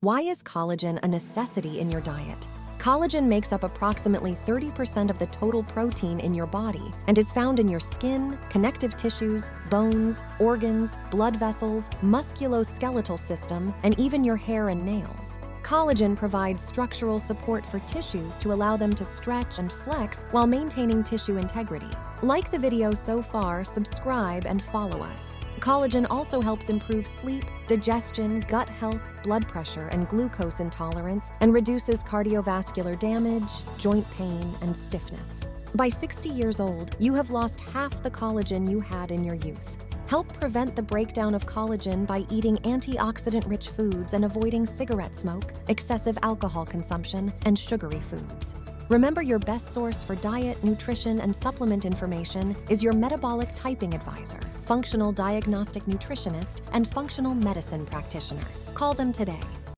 Why is collagen a necessity in your diet? Collagen makes up approximately 30% of the total protein in your body and is found in your skin, connective tissues, bones, organs, blood vessels, musculoskeletal system, and even your hair and nails. Collagen provides structural support for tissues to allow them to stretch and flex while maintaining tissue integrity. Like the video so far, subscribe and follow us. Collagen also helps improve sleep, digestion, gut health, blood pressure, and glucose intolerance, and reduces cardiovascular damage, joint pain, and stiffness. By 60 years old, you have lost half the collagen you had in your youth. Help prevent the breakdown of collagen by eating antioxidant rich foods and avoiding cigarette smoke, excessive alcohol consumption, and sugary foods. Remember, your best source for diet, nutrition, and supplement information is your metabolic typing advisor, functional diagnostic nutritionist, and functional medicine practitioner. Call them today